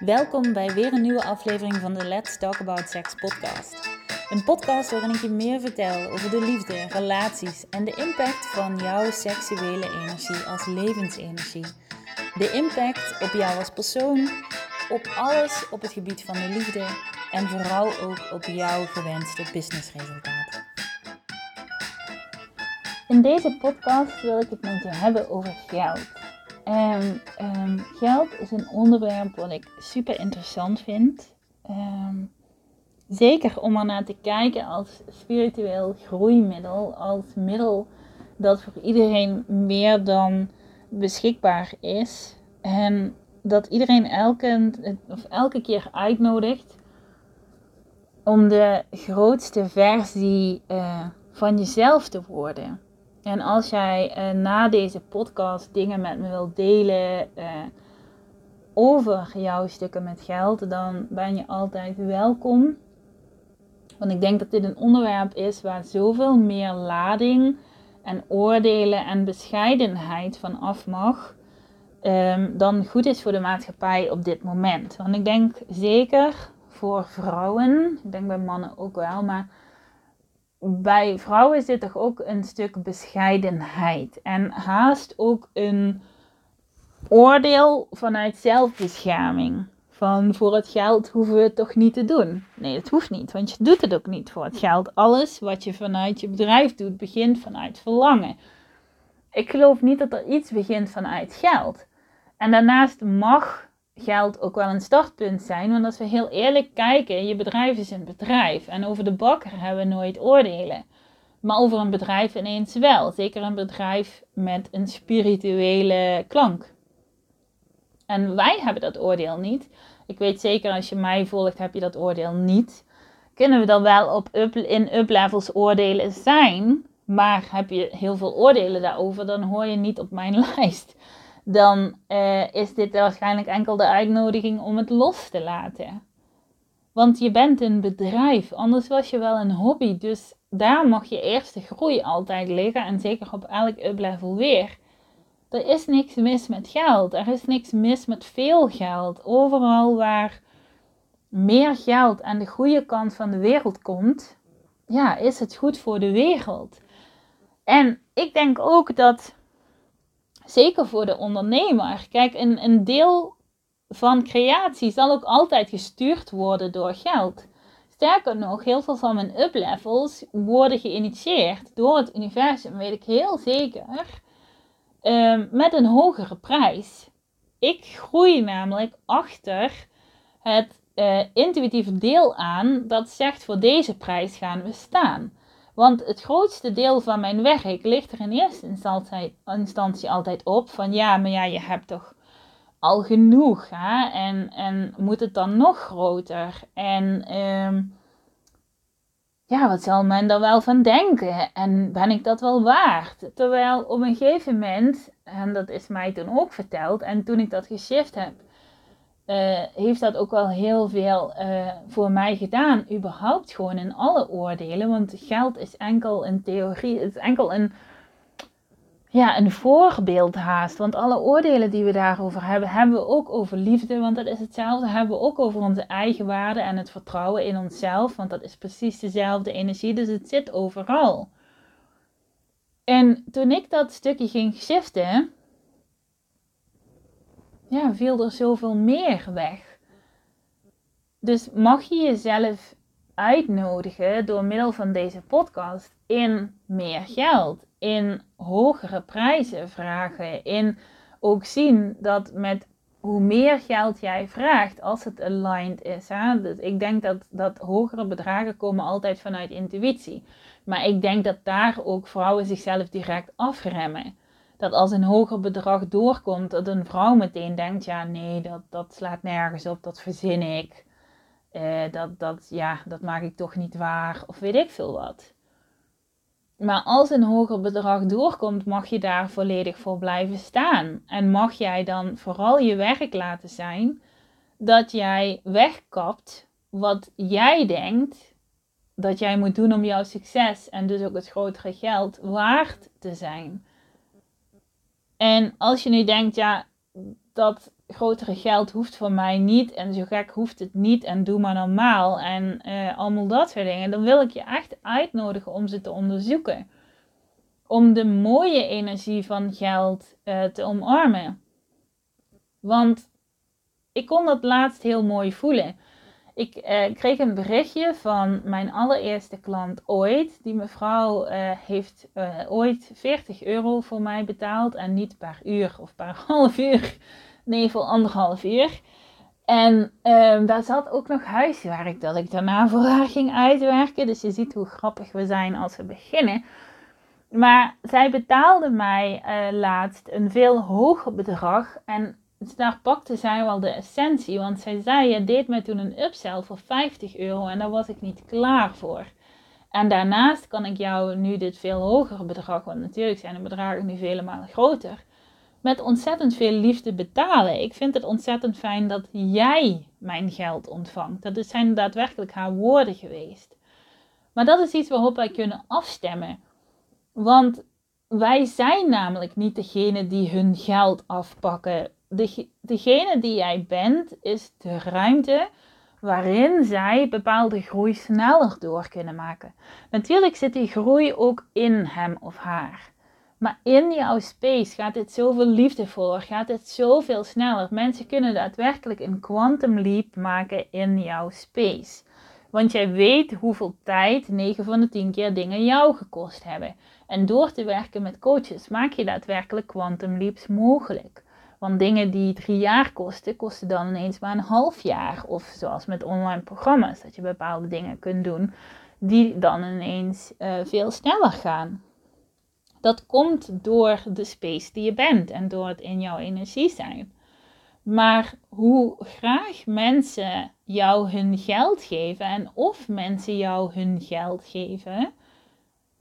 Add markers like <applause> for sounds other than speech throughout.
Welkom bij weer een nieuwe aflevering van de Let's Talk About Sex podcast. Een podcast waarin ik je meer vertel over de liefde, relaties en de impact van jouw seksuele energie als levensenergie. De impact op jou als persoon, op alles op het gebied van de liefde en vooral ook op jouw gewenste businessresultaten. In deze podcast wil ik het met je hebben over geld. Ehm, geld is een onderwerp wat ik super interessant vind. Ehm, zeker om er naar te kijken als spiritueel groeimiddel, als middel dat voor iedereen meer dan beschikbaar is. En dat iedereen elke, of elke keer uitnodigt om de grootste versie uh, van jezelf te worden. En als jij uh, na deze podcast dingen met me wilt delen uh, over jouw stukken met geld, dan ben je altijd welkom. Want ik denk dat dit een onderwerp is waar zoveel meer lading en oordelen en bescheidenheid van af mag. Um, dan goed is voor de maatschappij op dit moment. Want ik denk zeker voor vrouwen, ik denk bij mannen ook wel, maar bij vrouwen zit toch ook een stuk bescheidenheid. En haast ook een oordeel vanuit zelfbescherming. Van voor het geld hoeven we het toch niet te doen. Nee, dat hoeft niet, want je doet het ook niet voor het geld. Alles wat je vanuit je bedrijf doet, begint vanuit verlangen. Ik geloof niet dat er iets begint vanuit geld. En daarnaast mag geld ook wel een startpunt zijn. Want als we heel eerlijk kijken, je bedrijf is een bedrijf. En over de bakker hebben we nooit oordelen. Maar over een bedrijf ineens wel. Zeker een bedrijf met een spirituele klank. En wij hebben dat oordeel niet. Ik weet zeker als je mij volgt, heb je dat oordeel niet. Kunnen we dan wel op up, in up-levels oordelen zijn, maar heb je heel veel oordelen daarover, dan hoor je niet op mijn <laughs> lijst dan uh, is dit waarschijnlijk enkel de uitnodiging om het los te laten. Want je bent een bedrijf, anders was je wel een hobby. Dus daar mag je eerste groei altijd liggen en zeker op elk up-level weer. Er is niks mis met geld, er is niks mis met veel geld. Overal waar meer geld aan de goede kant van de wereld komt, ja, is het goed voor de wereld. En ik denk ook dat zeker voor de ondernemer. Kijk, een, een deel van creatie zal ook altijd gestuurd worden door geld. Sterker nog, heel veel van mijn uplevels worden geïnitieerd door het universum, weet ik heel zeker, ehm, met een hogere prijs. Ik groei namelijk achter het uh, intuïtieve deel aan dat zegt voor deze prijs gaan we staan. Want het grootste deel van mijn werk ligt er in eerste instantie, altijd op van ja, maar ja, je hebt toch al genoeg. Hè? En, en moet het dan nog groter? En um, ja, wat zal men er wel van denken? En ben ik dat wel waard? Terwijl op een gegeven moment, en dat is mij toen ook verteld, en toen ik dat geshift heb, uh, heeft dat ook wel heel veel uh, voor mij gedaan. Überhaupt gewoon in alle oordelen. Want geld is enkel een theorie, het is enkel een, ja, een voorbeeld haast. Want alle oordelen die we daarover hebben, hebben we ook over liefde. Want dat is hetzelfde. Hebben we ook over onze eigen waarde en het vertrouwen in onszelf. Want dat is precies dezelfde energie. Dus het zit overal. En toen ik dat stukje ging shiften ja, viel er zoveel meer weg. Dus mag je jezelf uitnodigen door middel van deze podcast in meer geld, in hogere prijzen vragen, in ook zien dat met hoe meer geld jij vraagt, als het aligned is. Hè? Dus ik denk dat, dat hogere bedragen komen altijd vanuit intuïtie. Maar ik denk dat daar ook vrouwen zichzelf direct afremmen dat als een hoger bedrag doorkomt, dat een vrouw meteen denkt: ja, nee, dat, dat slaat nergens op, dat verzin ik. Uh, dat, dat, ja, dat maak ik toch niet waar, of weet ik veel wat. Maar als een hoger bedrag doorkomt, mag je daar volledig voor blijven staan. En mag jij dan vooral je werk laten zijn dat jij wegkapt wat jij denkt dat jij moet doen om jouw succes en dus ook het grotere geld waard te zijn. En als je nu denkt, ja, dat grotere geld hoeft voor mij niet en zo gek hoeft het niet en doe maar normaal en uh, allemaal dat soort dingen, dan wil ik je echt uitnodigen om ze te onderzoeken. Om de mooie energie van geld uh, te omarmen. Want ik kon dat laatst heel mooi voelen. Ik uh, kreeg een berichtje van mijn allereerste klant ooit. Die mevrouw uh, heeft uh, ooit 40 euro voor mij betaald. En niet per uur of per <laughs> half uur. Nee, voor anderhalf uur. En ehm, daar zat ook nog huiswerk dat ik daarna voor haar ging uitwerken. Dus je ziet hoe grappig we zijn als we beginnen. Maar zij betaalde mij laatst een veel hoger bedrag. En daar pakte zij wel de essentie. Want zij zei, je deed mij toen een upsell voor 50 euro en daar was ik niet klaar voor. En daarnaast kan ik jou nu dit veel hogere bedrag, want natuurlijk zijn de bedragen nu vele malen groter, met ontzettend veel liefde betalen. Ik vind het ontzettend fijn dat jij mijn geld ontvangt. Dat zijn daadwerkelijk haar woorden geweest. Maar dat is iets waarop wij kunnen afstemmen. Want wij zijn namelijk niet degene die hun geld afpakken de, degene die jij bent, is de ruimte waarin zij bepaalde groei sneller door kunnen maken. Natuurlijk zit die groei ook in hem of haar. Maar in jouw space gaat dit zoveel liefdevoller, gaat dit zoveel sneller. Mensen kunnen daadwerkelijk een quantum leap maken in jouw space. Want jij weet hoeveel tijd 9 van de 10 keer dingen jou gekost hebben. En door te werken met coaches maak je daadwerkelijk quantum leaps mogelijk. Want dingen die drie jaar kosten, kosten dan ineens maar een half jaar. Of zoals met online programma's, dat je bepaalde dingen kunt doen die dan ineens uh, veel sneller gaan. Dat komt door de space die je bent en door het in jouw energie zijn. Maar hoe graag mensen jou hun geld geven en of mensen jou hun geld geven,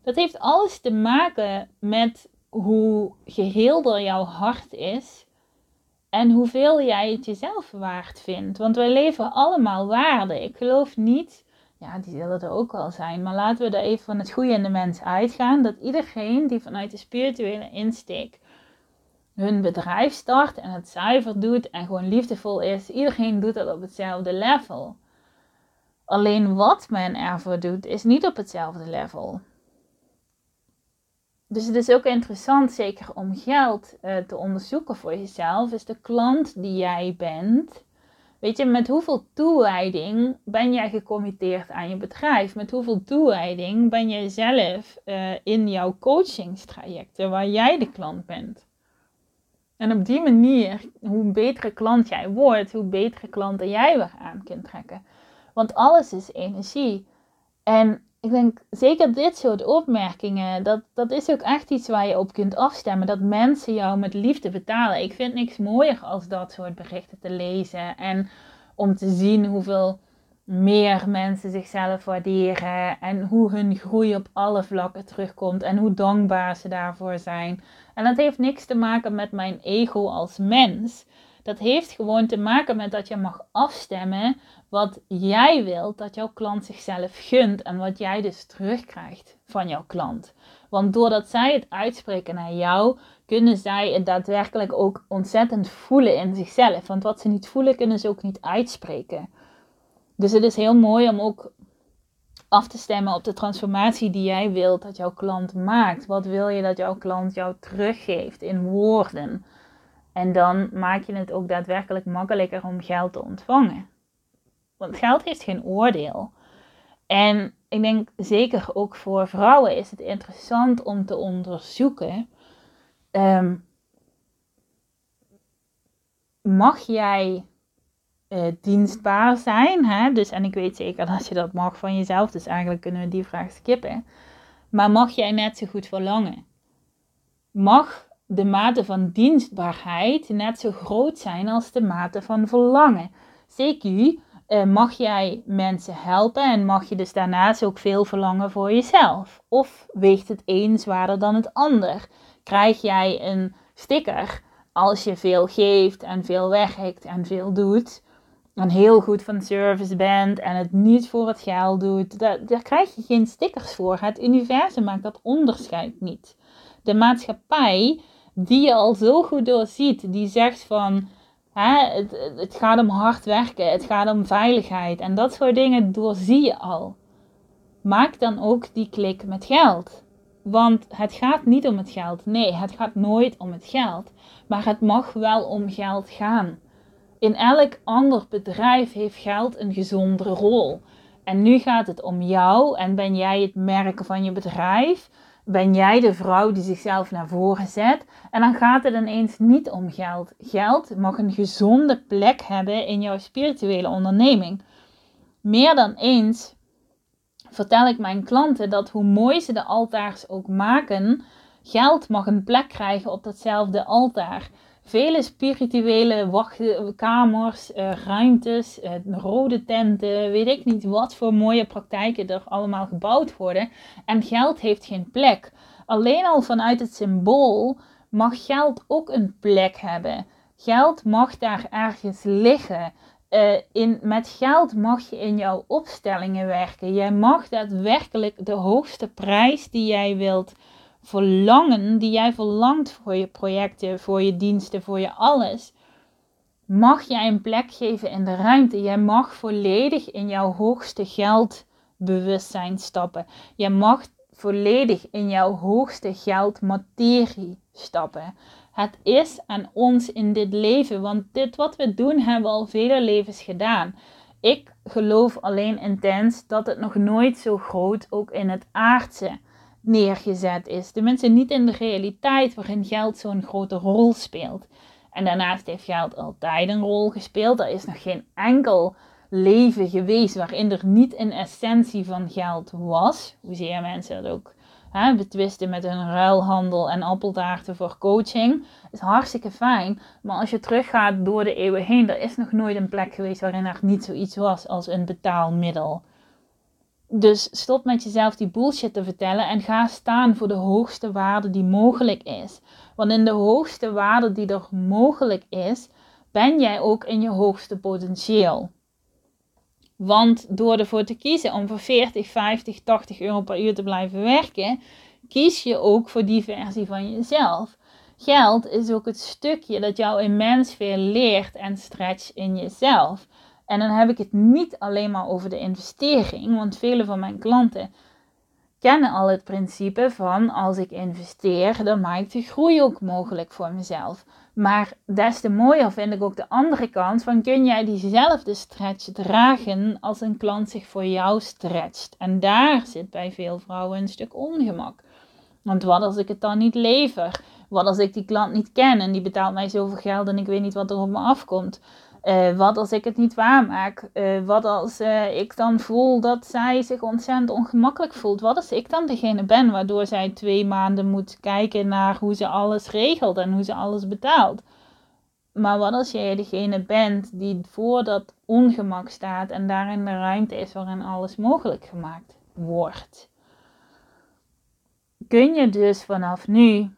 dat heeft alles te maken met hoe geheelder jouw hart is en hoeveel jij het jezelf waard vindt. Want wij leveren allemaal waarde. Ik geloof niet, ja, die zullen er ook wel zijn. Maar laten we er even van het goede in de mens uitgaan. Dat iedereen die vanuit de spirituele insteek hun bedrijf start en het zuiver doet en gewoon liefdevol is. Iedereen doet dat op hetzelfde level. Alleen wat men ervoor doet, is niet op hetzelfde level. Dus het is ook interessant, zeker om geld uh, te onderzoeken voor jezelf, is de klant die jij bent. Weet je, met hoeveel toewijding ben jij gecommitteerd aan je bedrijf? Met hoeveel toewijding ben jij zelf uh, in jouw coachingstrajecten waar jij de klant bent? En op die manier, hoe betere klant jij wordt, hoe betere klanten jij weer aan kunt trekken. Want alles is energie. En ik denk zeker dit soort opmerkingen, dat, dat is ook echt iets waar je op kunt afstemmen. Dat mensen jou met liefde betalen. Ik vind niks mooier als dat soort berichten te lezen. En om te zien hoeveel meer mensen zichzelf waarderen. En hoe hun groei op alle vlakken terugkomt. En hoe dankbaar ze daarvoor zijn. En dat heeft niks te maken met mijn ego als mens. Dat heeft gewoon te maken met dat je mag afstemmen wat jij wilt dat jouw klant zichzelf gunt en wat jij dus terugkrijgt van jouw klant. Want doordat zij het uitspreken naar jou, kunnen zij het daadwerkelijk ook ontzettend voelen in zichzelf. Want wat ze niet voelen, kunnen ze ook niet uitspreken. Dus het is heel mooi om ook af te stemmen op de transformatie die jij wilt dat jouw klant maakt. Wat wil je dat jouw klant jou teruggeeft in woorden? En dan maak je het ook daadwerkelijk makkelijker om geld te ontvangen. Want geld heeft geen oordeel. En ik denk zeker ook voor vrouwen is het interessant om te onderzoeken. Ehm, mag jij uh, dienstbaar zijn? Hè? Dus, en ik weet zeker dat je dat mag van jezelf. Dus eigenlijk kunnen we die vraag skippen. Maar mag jij net zo goed verlangen? Mag de mate van dienstbaarheid net zo groot zijn als de mate van verlangen? Zeker uh, mag jij mensen helpen en mag je dus daarnaast ook veel verlangen voor jezelf? Of weegt het een zwaarder dan het ander? Krijg jij een sticker als je veel geeft en veel werkt en veel doet? En heel goed van service bent en het niet voor het geld doet, daar, daar krijg je geen stickers voor. Het universum maakt dat onderscheid niet. De maatschappij, die je al zo goed doorziet, die zegt van Hè? Het, het gaat om hard werken, het gaat om veiligheid en dat soort dingen doorzie je al. Maak dan ook die klik met geld. Want het gaat niet om het geld. Nee, het gaat nooit om het geld. Maar het mag wel om geld gaan. In elk ander bedrijf heeft geld een gezondere rol. En nu gaat het om jou en ben jij het merk van je bedrijf? Ben jij de vrouw die zichzelf naar voren zet? En dan gaat het ineens niet om geld. Geld mag een gezonde plek hebben in jouw spirituele onderneming. Meer dan eens vertel ik mijn klanten dat hoe mooi ze de altaars ook maken, geld mag een plek krijgen op datzelfde altaar. Vele spirituele wachtkamers, uh, ruimtes, uh, rode tenten, weet ik niet wat voor mooie praktijken er allemaal gebouwd worden. En geld heeft geen plek. Alleen al vanuit het symbool mag geld ook een plek hebben. Geld mag daar ergens liggen. Uh, in, met geld mag je in jouw opstellingen werken. Jij mag daadwerkelijk de hoogste prijs die jij wilt verlangen, die jij verlangt voor je projecten, voor je diensten, voor je alles, mag jij een plek geven in de ruimte. Jij mag volledig in jouw hoogste geldbewustzijn stappen. Jij mag volledig in jouw hoogste geldmaterie stappen. Het is aan ons in dit leven, want dit wat we doen hebben we al vele levens gedaan. Ik geloof alleen intens dat het nog nooit zo groot ook in het aardse neergezet is. Tenminste, niet in de realiteit waarin geld zo'n grote rol speelt. En daarnaast heeft geld altijd een rol gespeeld. Er is nog geen enkel leven geweest waarin er niet een essentie van geld was. Hoezeer mensen dat ook hè, betwisten met hun ruilhandel en appeltaarten voor coaching. is hartstikke fijn. Maar als je teruggaat door de eeuwen heen, er is nog nooit een plek geweest waarin er niet zoiets was als een betaalmiddel. Dus stop met jezelf die bullshit te vertellen en ga staan voor de hoogste waarde die mogelijk is. Want in de hoogste waarde die er mogelijk is, ben jij ook in je hoogste potentieel. Want door ervoor te kiezen om voor 40, 50, 80 euro per uur te blijven werken, kies je ook voor die versie van jezelf. Geld is ook het stukje dat jou immens veel leert en stretch in jezelf. En dan heb ik het niet alleen maar over de investering, want vele van mijn klanten kennen al het principe van als ik investeer, dan maak ik de groei ook mogelijk voor mezelf. Maar des te mooier vind ik ook de andere kant van kun jij diezelfde stretch dragen als een klant zich voor jou stretcht. En daar zit bij veel vrouwen een stuk ongemak. Want wat als ik het dan niet lever? Wat als ik die klant niet ken en die betaalt mij zoveel geld en ik weet niet wat er op me afkomt? Uh, wat als ik het niet waarmaak? Uh, wat als uh, ik dan voel dat zij zich ontzettend ongemakkelijk voelt? Wat als ik dan degene ben waardoor zij twee maanden moet kijken naar hoe ze alles regelt en hoe ze alles betaalt? Maar wat als jij degene bent die voor dat ongemak staat en daarin de ruimte is waarin alles mogelijk gemaakt wordt? Kun je dus vanaf nu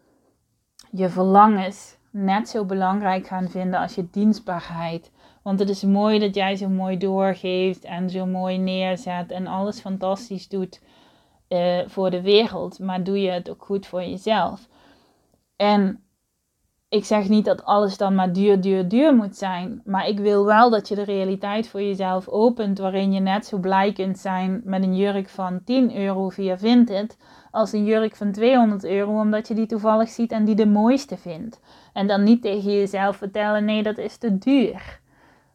je verlangens net zo belangrijk gaan vinden als je dienstbaarheid? Want het is mooi dat jij zo mooi doorgeeft en zo mooi neerzet en alles fantastisch doet uh, voor de wereld. Maar doe je het ook goed voor jezelf? En ik zeg niet dat alles dan maar duur, duur, duur moet zijn. Maar ik wil wel dat je de realiteit voor jezelf opent. Waarin je net zo blij kunt zijn met een jurk van 10 euro via Vinted. Als een jurk van 200 euro. Omdat je die toevallig ziet en die de mooiste vindt. En dan niet tegen jezelf vertellen: nee, dat is te duur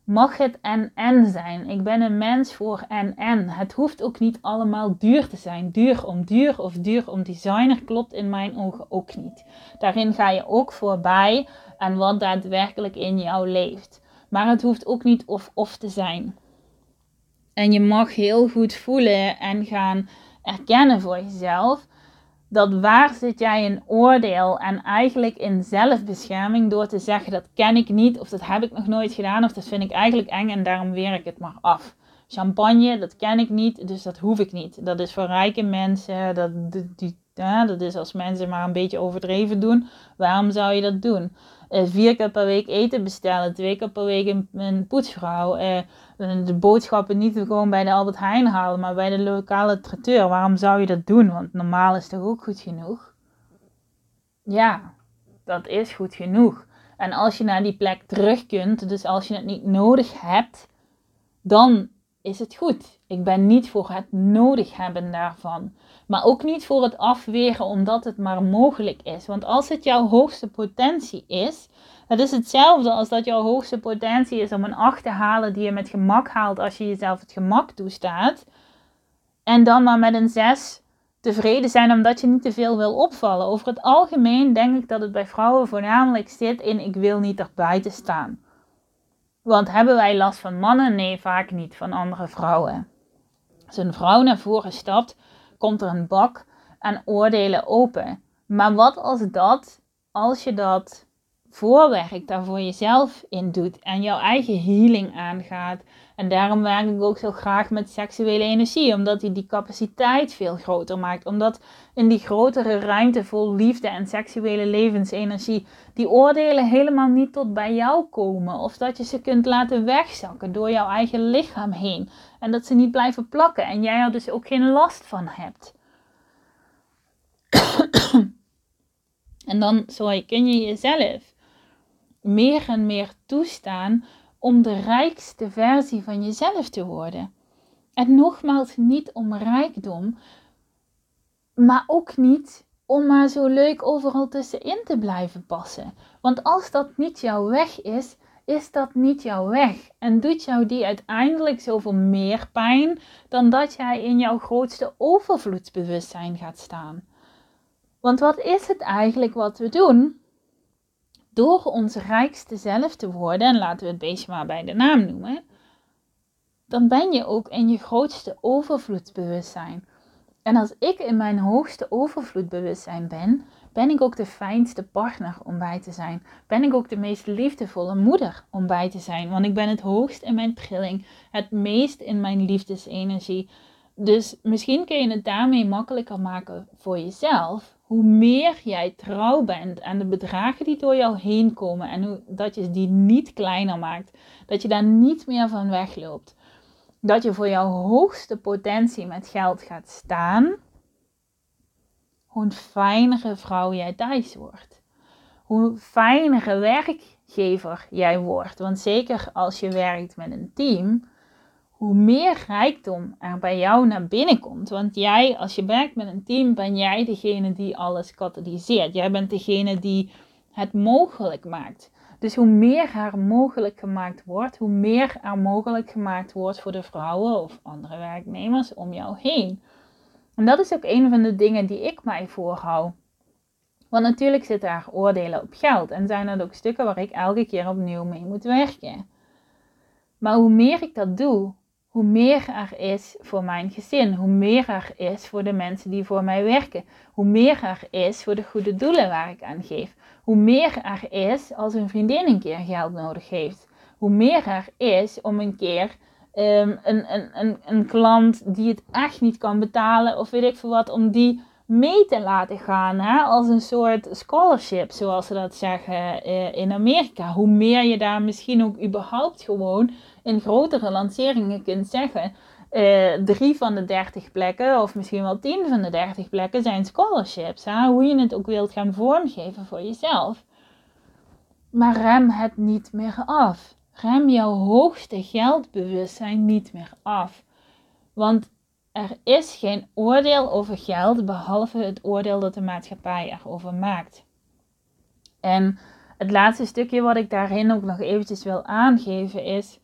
mag het en-en zijn. Ik ben een mens voor en-en. Het hoeft ook niet allemaal duur te zijn. Duur om duur of duur om designer klopt in mijn ogen ook niet. Daarin ga je ook voorbij aan wat daadwerkelijk in jou leeft. Maar het hoeft ook niet of-of te zijn. En je mag heel goed voelen en gaan erkennen voor jezelf dat waar zit jij in oordeel en eigenlijk in zelfbescherming door te zeggen dat ken ik niet of dat heb ik nog nooit gedaan of dat vind ik eigenlijk eng en daarom weer ik het maar af. Champagne, dat ken ik niet, dus dat hoef ik niet. Dat is voor rijke mensen, dat, die, dat is als mensen maar een beetje overdreven doen. Waarom zou je dat doen? Uh, vier keer per week eten bestellen, twee keer per week een, poetsvrouw. Uh, de boodschappen niet gewoon bij de Albert Heijn halen, maar bij de lokale traiteur. Waarom zou je dat doen? Want normaal is toch ook goed genoeg? Ja, dat is goed genoeg. En als je naar die plek terug kunt, dus als je het niet nodig hebt, dan is het goed. Ik ben niet voor het nodig hebben daarvan. Maar ook niet voor het afweren omdat het maar mogelijk is. Want als het jouw hoogste potentie is, het is hetzelfde als dat jouw hoogste potentie is om een 8 te halen die je met gemak haalt als je jezelf het gemak toestaat. En dan maar met een 6 tevreden zijn omdat je niet te veel wil opvallen. Over het algemeen denk ik dat het bij vrouwen voornamelijk zit in ik wil niet erbij te staan. Want hebben wij last van mannen? Nee, vaak niet van andere vrouwen. Als een vrouw naar voren stapt, komt er een bak aan oordelen open. Maar wat als dat, als je dat voorwerk daar voor jezelf in doet en jouw eigen healing aangaat. En daarom werk ik ook zo graag met seksuele energie, omdat die die capaciteit veel groter maakt. Omdat in die grotere ruimte vol liefde en seksuele levensenergie die oordelen helemaal niet tot bij jou komen. Of dat je ze kunt laten wegzakken door jouw eigen lichaam heen. En dat ze niet blijven plakken en jij er dus ook geen last van hebt. <clears throat> en dan sorry, kun je jezelf meer en meer toestaan om de rijkste versie van jezelf te worden. En nogmaals, niet om rijkdom, maar ook niet om maar zo leuk overal tussenin te blijven passen. Want als dat niet jouw weg is, is dat niet jouw weg. En doet jou die uiteindelijk zoveel meer pijn dan dat jij in jouw grootste overvloedsbewustzijn gaat staan. Want wat is het eigenlijk wat we doen? door ons rijkste zelf te worden, en laten we het beestje maar bij de naam noemen, dan ben je ook in je grootste overvloedsbewustzijn. En als ik in mijn hoogste overvloedbewustzijn ben, ben ik ook de fijnste partner om bij te zijn. Ben ik ook de meest liefdevolle moeder om bij te zijn. Want ik ben het hoogst in mijn trilling, het meest in mijn liefdesenergie. Dus misschien kun je het daarmee makkelijker maken voor jezelf hoe meer jij trouw bent aan de bedragen die door jou heen komen en hoe, dat je die niet kleiner maakt, dat je daar niet meer van wegloopt, dat je voor jouw hoogste potentie met geld gaat staan, hoe fijnere vrouw jij thuis wordt. Hoe fijnere werkgever jij wordt. Want zeker als je werkt met een team, hoe meer rijkdom er bij jou naar binnen komt. Want jij, als je werkt met een team, ben jij degene die alles katalyseert. Jij bent degene die het mogelijk maakt. Dus hoe meer er mogelijk gemaakt wordt, hoe meer er mogelijk gemaakt wordt voor de vrouwen of andere werknemers om jou heen. En dat is ook een van de dingen die ik mij voorhoud. Want natuurlijk zitten daar oordelen op geld en zijn er ook stukken waar ik elke keer opnieuw mee moet werken. Maar hoe meer ik dat doe, hoe meer er is voor mijn gezin, hoe meer er is voor de mensen die voor mij werken, hoe meer er is voor de goede doelen waar ik aan geef, hoe meer er is als een vriendin een keer geld nodig heeft, hoe meer er is om een keer um, een, een, klant die het echt niet kan betalen of weet ik veel wat, om die mee te laten gaan hè? als een soort scholarship, zoals ze dat zeggen uh, in Amerika. Hoe meer je daar misschien ook überhaupt gewoon in grotere lanceringen kunt zeggen. Uh, drie van de dertig plekken, of misschien wel tien van de dertig plekken, zijn scholarships. Hè? Hoe je het ook wilt gaan vormgeven voor jezelf. Maar rem het niet meer af. Rem jouw hoogste geldbewustzijn niet meer af. Want er is geen oordeel over geld behalve het oordeel dat de maatschappij erover maakt. En het laatste stukje wat ik daarin ook nog eventjes wil aangeven is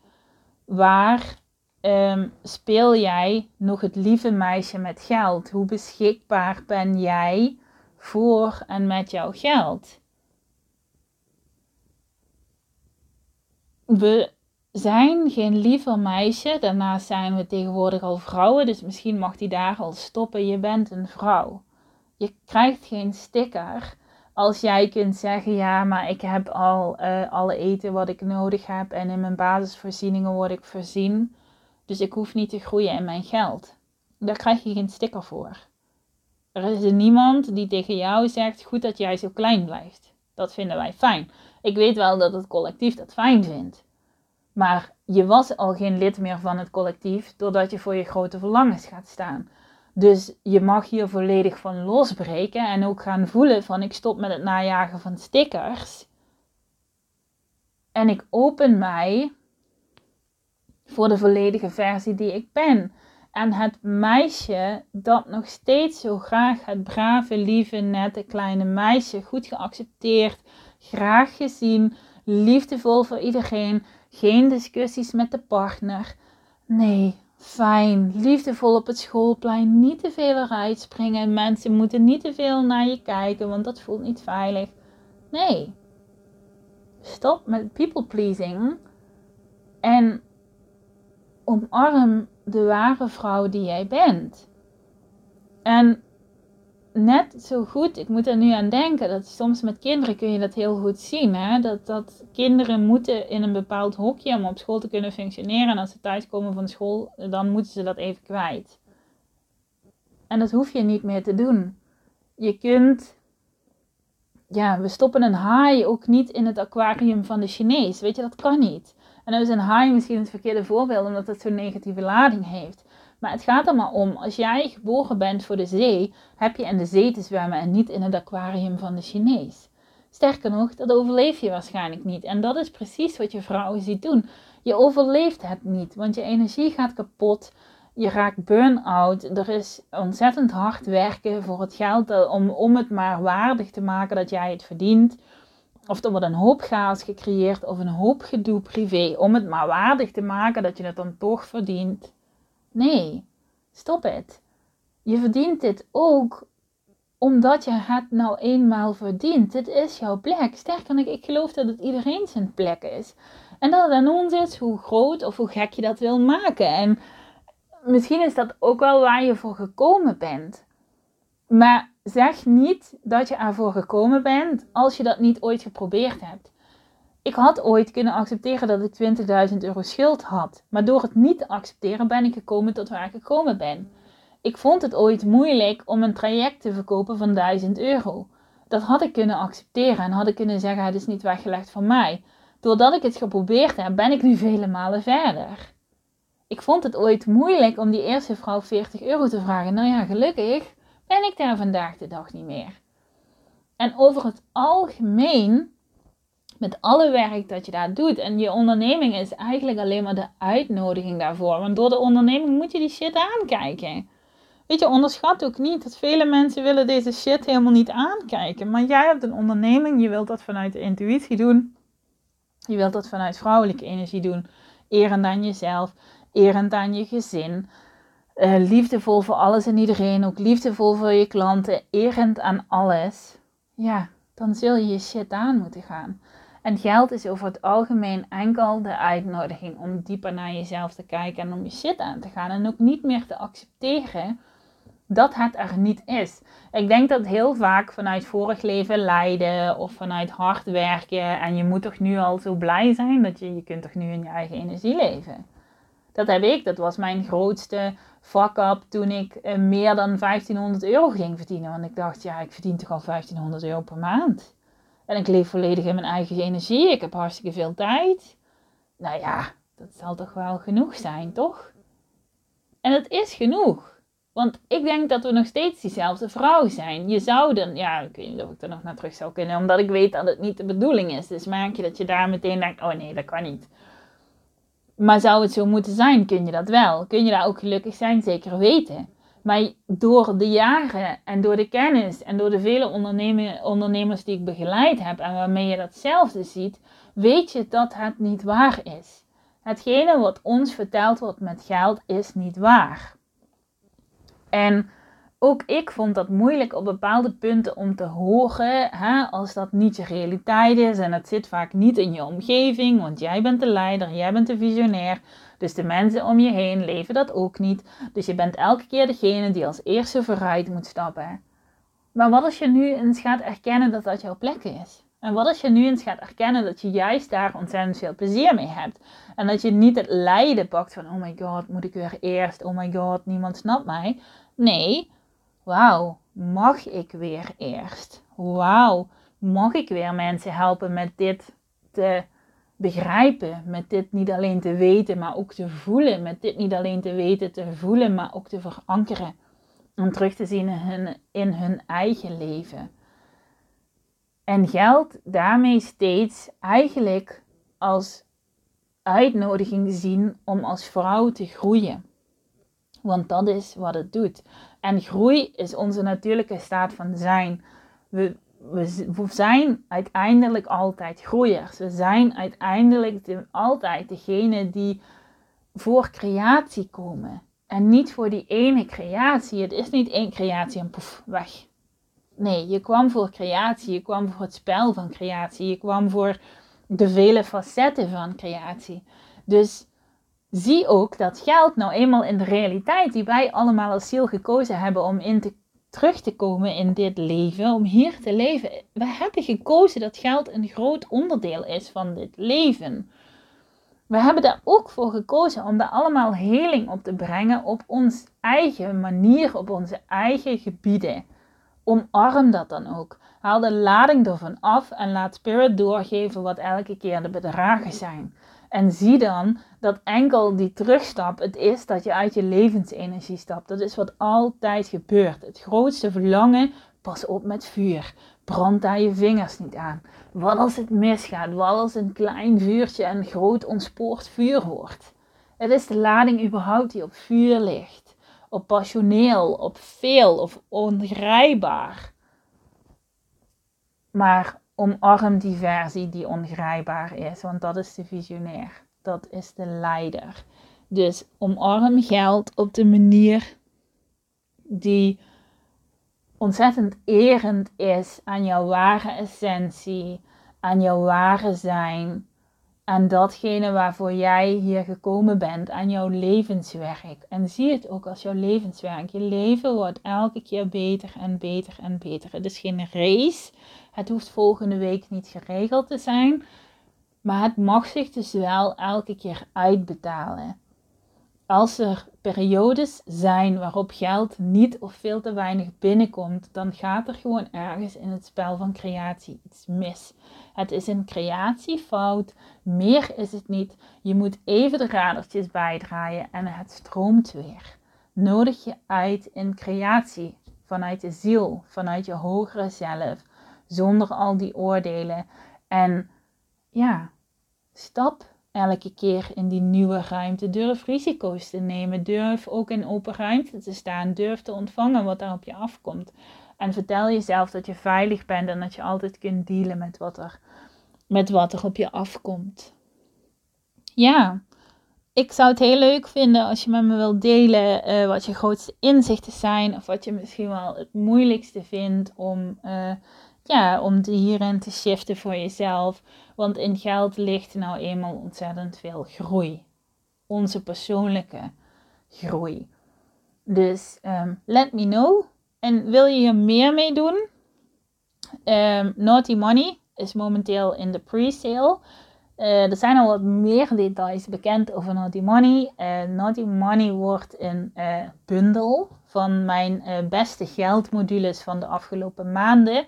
waar um, speel jij nog het lieve meisje met geld? Hoe beschikbaar ben jij voor en met jouw geld? We zijn geen liever meisje. Daarnaast zijn we tegenwoordig al vrouwen, dus misschien mag die daar al stoppen. Je bent een vrouw. Je krijgt geen sticker als jij kunt zeggen, ja, maar ik heb al uh, alle eten wat ik nodig heb en in mijn basisvoorzieningen word ik voorzien. Dus ik hoef niet te groeien in mijn geld. Daar krijg je geen sticker voor. Er is niemand die tegen jou zegt, goed dat jij zo klein blijft. Dat vinden wij fijn. Ik weet wel dat het collectief dat fijn vindt. Maar je was al geen lid meer van het collectief doordat je voor je grote verlangens gaat staan. Dus je mag hier volledig van losbreken en ook gaan voelen van ik stop met het najagen van stickers. En ik open mij voor de volledige versie die ik ben. En het meisje dat nog steeds zo graag het brave, lieve, nette kleine meisje, goed geaccepteerd, graag gezien, liefdevol voor iedereen, geen discussies met de partner. Nee, fijn, liefdevol op het schoolplein, niet te veel eruit springen. Mensen moeten niet te veel naar je kijken, want dat voelt niet veilig. Nee, stop met people pleasing en omarm de ware vrouw die jij bent. En net zo goed, ik moet er nu aan denken, dat soms met kinderen kun je dat heel goed zien. Hè? Dat, dat kinderen moeten in een bepaald hokje om op school te kunnen functioneren. En als ze thuiskomen van school, dan moeten ze dat even kwijt. En dat hoef je niet meer te doen. Je kunt, ja, we stoppen een haai ook niet in het aquarium van de Chinees. Weet je, dat kan niet. En dan is een haai misschien het verkeerde voorbeeld, omdat het zo'n negatieve lading heeft. Maar het gaat er maar om, als jij geboren bent voor de zee, heb je in de zee te zwemmen en niet in het aquarium van de Chinees. Sterker nog, dat overleef je waarschijnlijk niet. En dat is precies wat je vrouwen ziet doen. Je overleeft het niet, want je energie gaat kapot. Je raakt burn-out. Er is ontzettend hard werken voor het geld eh, om, om het maar waardig te maken dat jij het verdient. Of er wordt een hoop chaos gecreëerd of een hoop gedoe privé om het maar waardig te maken dat je het dan toch verdient. Nee, stop het. Je verdient dit ook omdat je het nou eenmaal verdient. Dit is jouw plek. Sterker nog, ik geloof dat het iedereen zijn plek is. En dat het aan ons is hoe groot of hoe gek je dat wil maken. En misschien is dat ook wel waar je voor gekomen bent. Maar zeg niet dat je ervoor gekomen bent als je dat niet ooit geprobeerd hebt. Ik had ooit kunnen accepteren dat ik 20.000 euro schuld had. Maar door het niet te accepteren ben ik gekomen tot waar ik gekomen ben. Ik vond het ooit moeilijk om een traject te verkopen van 1000 euro. Dat had ik kunnen accepteren en had ik kunnen zeggen: het is niet weggelegd van mij. Doordat ik het geprobeerd heb, ben ik nu vele malen verder. Ik vond het ooit moeilijk om die eerste vrouw 40 euro te vragen. Nou ja, gelukkig ben ik daar vandaag de dag niet meer. En over het algemeen met alle werk dat je daar doet. En je onderneming is eigenlijk alleen maar de uitnodiging daarvoor. Want door de onderneming moet je die shit aankijken. Weet je, onderschat ook niet dat vele mensen willen deze shit helemaal niet aankijken. Maar jij hebt een onderneming, je wilt dat vanuit de intuïtie doen. Je wilt dat vanuit vrouwelijke energie doen. Erend aan jezelf, erend aan je gezin. Uh, liefdevol voor alles en iedereen, ook liefdevol voor je klanten, erend aan alles. Ja, dan zul je je shit aan moeten gaan. En geld is over het algemeen enkel de uitnodiging om dieper naar jezelf te kijken en om je shit aan te gaan. En ook niet meer te accepteren dat het er niet is. Ik denk dat heel vaak vanuit vorig leven lijden of vanuit hard werken en je moet toch nu al zo blij zijn dat je, je kunt toch nu in je eigen energie leven. Dat heb ik, dat was mijn grootste fuck-up toen ik eh, meer dan 1500 euro ging verdienen. Want ik dacht, ja, ik verdien toch al 1500 euro per maand. En ik leef volledig in mijn eigen energie. Ik heb hartstikke veel tijd. Nou ja, dat zal toch wel genoeg zijn, toch? En het is genoeg. Want ik denk dat we nog steeds diezelfde vrouw zijn. Je zou dan, ja, ik weet niet of ik er nog naar terug zou kunnen, omdat ik weet dat het niet de bedoeling is. Dus merk je dat je daar meteen denkt, oh nee, dat kan niet. Maar zou het zo moeten zijn, kun je dat wel. Kun je daar ook gelukkig zijn, zeker weten. Maar door de jaren en door de kennis en door de vele ondernemers die ik begeleid heb en waarmee je datzelfde ziet, weet je dat het niet waar is. Hetgene wat ons verteld wordt met geld is niet waar. En ook ik vond dat moeilijk op bepaalde punten om te horen, hè, als dat niet je realiteit is en het zit vaak niet in je omgeving, want jij bent de leider, jij bent de visionair. Dus de mensen om je heen leven dat ook niet. Dus je bent elke keer degene die als eerste vooruit moet stappen. Maar wat als je nu eens gaat erkennen dat dat jouw plek is? En wat als je nu eens gaat erkennen dat je juist daar ontzettend veel plezier mee hebt? En dat je niet het lijden pakt van, oh my god, moet ik weer eerst? Oh my god, niemand snapt mij. Nee, wauw, mag ik weer eerst? Wauw, mag ik weer mensen helpen met dit te begrijpen, met dit niet alleen te weten, maar ook te voelen, met dit niet alleen te weten, te voelen, maar ook te verankeren en terug te zien in hun, in hun eigen leven. En geld daarmee steeds eigenlijk als uitnodiging zien om als vrouw te groeien. Want dat is wat het doet. En groei is onze natuurlijke staat van zijn. We, we, zijn uiteindelijk altijd groeiers. We zijn uiteindelijk de, altijd degene die voor creatie komen. En niet voor die ene creatie. Het is niet één creatie en poef, weg. Nee, je kwam voor creatie. Je kwam voor het spel van creatie. Je kwam voor de vele facetten van creatie. Dus zie ook dat geld nou eenmaal in de realiteit die wij allemaal als ziel gekozen hebben om in te, terug te komen in dit leven, om hier te leven. We hebben gekozen dat geld een groot onderdeel is van dit leven. We hebben daar ook voor gekozen om daar allemaal heling op te brengen op onze eigen manier, op onze eigen gebieden. Omarm dat dan ook. Haal de lading ervan af en laat Spirit doorgeven wat elke keer de bedragen zijn. En zie dan dat enkel die terugstap het is dat je uit je levensenergie stapt. Dat is wat altijd gebeurt. Het grootste verlangen, pas op met vuur. Brand daar je vingers niet aan. Wat als het misgaat? Wat als een klein vuurtje een groot ontspoord vuur wordt? Het is de lading überhaupt die op vuur ligt. Op passioneel, op veel of ongrijpbaar. Maar omarm die versie die ongrijpbaar is, want dat is de visionair. Dat is de leider. Dus omarm geld op de manier die ontzettend erend is aan jouw ware essentie, aan jouw ware zijn, aan datgene waarvoor jij hier gekomen bent, aan jouw levenswerk. En zie het ook als jouw levenswerk. Je leven wordt elke keer beter en beter en beter. Het is geen race. Het hoeft volgende week niet geregeld te zijn. Maar het mag zich dus wel elke keer uitbetalen. Als er periodes zijn waarop geld niet of veel te weinig binnenkomt, dan gaat er gewoon ergens in het spel van creatie iets mis. Het is een creatiefout, meer is het niet. Je moet even de radertjes bijdraaien en het stroomt weer. Nodig je uit in creatie, vanuit de ziel, vanuit je hogere zelf, zonder al die oordelen. En ja, stap elke keer in die nieuwe ruimte. Durf risico's te nemen. Durf ook in open ruimte te staan. Durf te ontvangen wat er op je afkomt. En vertel jezelf dat je veilig bent en dat je altijd kunt dealen met wat er, met wat er op je afkomt. Ja, ik zou het heel leuk vinden als je met me wilt delen uh, wat je grootste inzichten zijn. Of wat je misschien wel het moeilijkste vindt om, uh, ja, om hierin te shiften voor jezelf. Want in geld ligt nou eenmaal ontzettend veel groei. Onze persoonlijke groei. Dus um, let me know. En wil je hier meer mee doen? Um, Naughty Money is momenteel in de pre-sale. Uh, er zijn al wat meer details bekend over Naughty Money. Uh, Naughty Money wordt een uh, bundel van mijn beste geldmodules van de afgelopen maanden.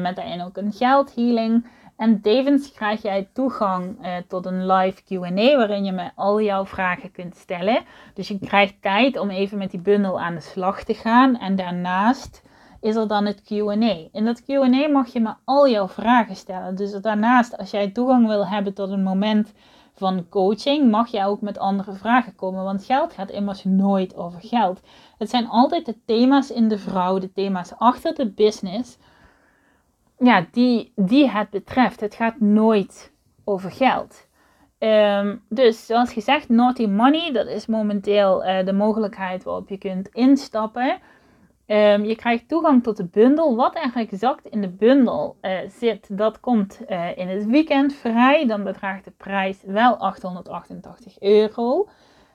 Met daarin ook een geldhealing. En tevens krijg jij toegang uh, tot een live QA waarin je me al jouw vragen kunt stellen. Dus je krijgt tijd om even met die bundel aan de slag te gaan. En daarnaast is er dan het QA. In dat QA mag je me al jouw vragen stellen. Dus daarnaast, als jij toegang wil hebben tot een moment van coaching, mag jij ook met andere vragen komen. Want geld gaat immers nooit over geld. Het zijn altijd de thema's in de vrouw, de thema's achter de business ja, die, die het betreft. Het gaat nooit over geld. Um, dus zoals gezegd, Naughty Money, dat is momenteel uh, de mogelijkheid waarop je kunt instappen. Um, je krijgt toegang tot de bundel. Wat er exact in de bundel uh, zit, dat komt uh, in het weekend vrij. Dan bedraagt de prijs wel 888 euro.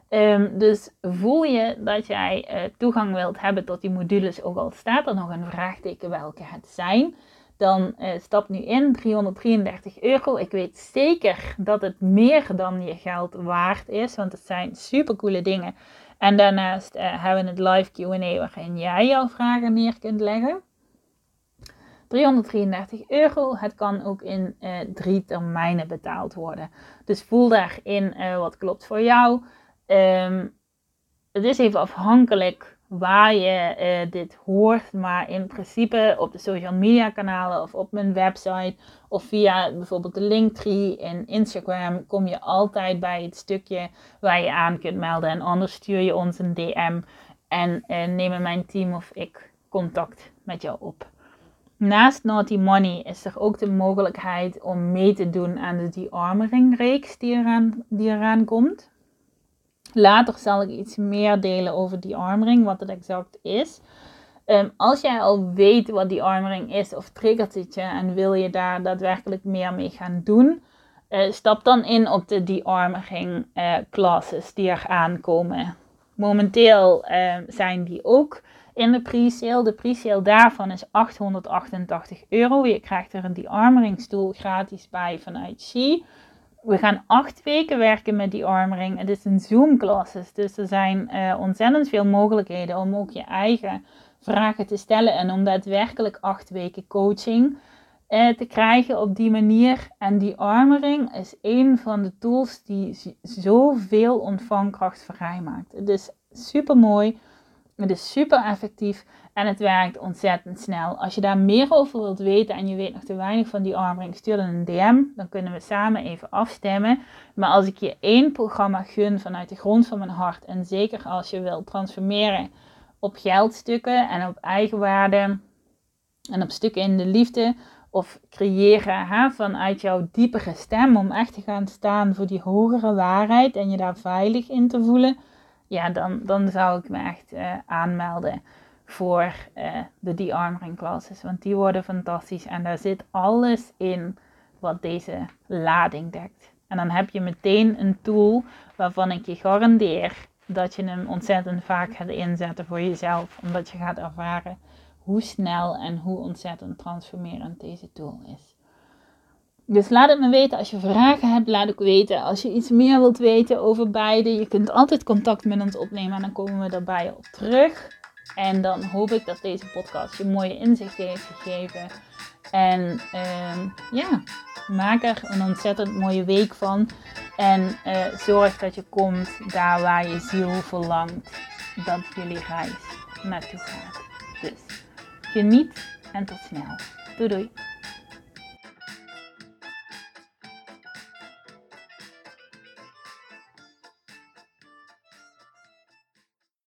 Um, dus voel je dat jij toegang wilt hebben tot die modules, ook al staat er nog een vraagteken welke het zijn dan uh, stap nu in, 333 euro. Ik weet zeker dat het meer dan je geld waard is, want het zijn super coole dingen. En daarnaast uh, hebben we het live Q&A waarin jij jouw vragen neer kunt leggen. 333 euro. Het kan ook in uh, drie termijnen betaald worden. Dus voel daarin wat klopt voor jou. Um, het is even afhankelijk waar je uh, dit hoort. Maar in principe op de social media kanalen of op mijn website of via bijvoorbeeld de Linktree in Instagram kom je altijd bij het stukje waar je aan kunt melden. En anders stuur je ons een DM en uh, nemen mijn team of ik contact met jou op. Naast Naughty Money is er ook de mogelijkheid om mee te doen aan de de-armoring reeks die die eraan komt. Later zal ik iets meer delen over die armring, wat het exact is. Um, als jij al weet wat die armring is of triggert het je en wil je daar daadwerkelijk meer mee gaan doen, uh, stap dan in op de de-arming uh, classes die er aankomen. Momenteel uh, zijn die ook in de pre-sale. De pre-sale daarvan is 888 euro. Je krijgt er een de-arming stoel gratis bij vanuit She we gaan acht weken werken met die armering. Het is een Zoom-classes, dus er zijn uh, ontzettend veel mogelijkheden om ook je eigen vragen te stellen en om daadwerkelijk acht weken coaching uh, te krijgen op die manier. En die armering is een van de tools die zoveel ontvangkracht vrijmaakt. Het is super mooi, het is super effectief en het werkt ontzettend snel. Als je daar meer over wilt weten en je weet nog te weinig van die armring, stuur dan een DM. Dan kunnen we samen even afstemmen. Maar als ik je één programma gun vanuit de grond van mijn hart, en zeker als je wilt transformeren op geldstukken en op eigenwaarde en op stukken in de liefde, of creëren hè, vanuit jouw diepere stem om echt te gaan staan voor die hogere waarheid en je daar veilig in te voelen, ja, dan, dan zou ik me echt uh, aanmelden voor uh, de de-armoring classes. Want die worden fantastisch en daar zit alles in wat deze lading dekt. En dan heb je meteen een tool waarvan ik je garandeer dat je hem ontzettend vaak gaat inzetten voor jezelf. Omdat je gaat ervaren hoe snel en hoe ontzettend transformerend deze tool is. Dus laat het me weten als je vragen hebt. Laat ook weten als je iets meer wilt weten over beide. Je kunt altijd contact met ons opnemen en dan komen we daarbij op terug. En dan hoop ik dat deze podcast je mooie inzichten heeft gegeven. En uh, ja, maak er een ontzettend mooie week van. En uh, zorg dat je komt daar waar je ziel verlangt dat jullie reis naartoe gaat. Dus geniet en tot snel. Doei doei.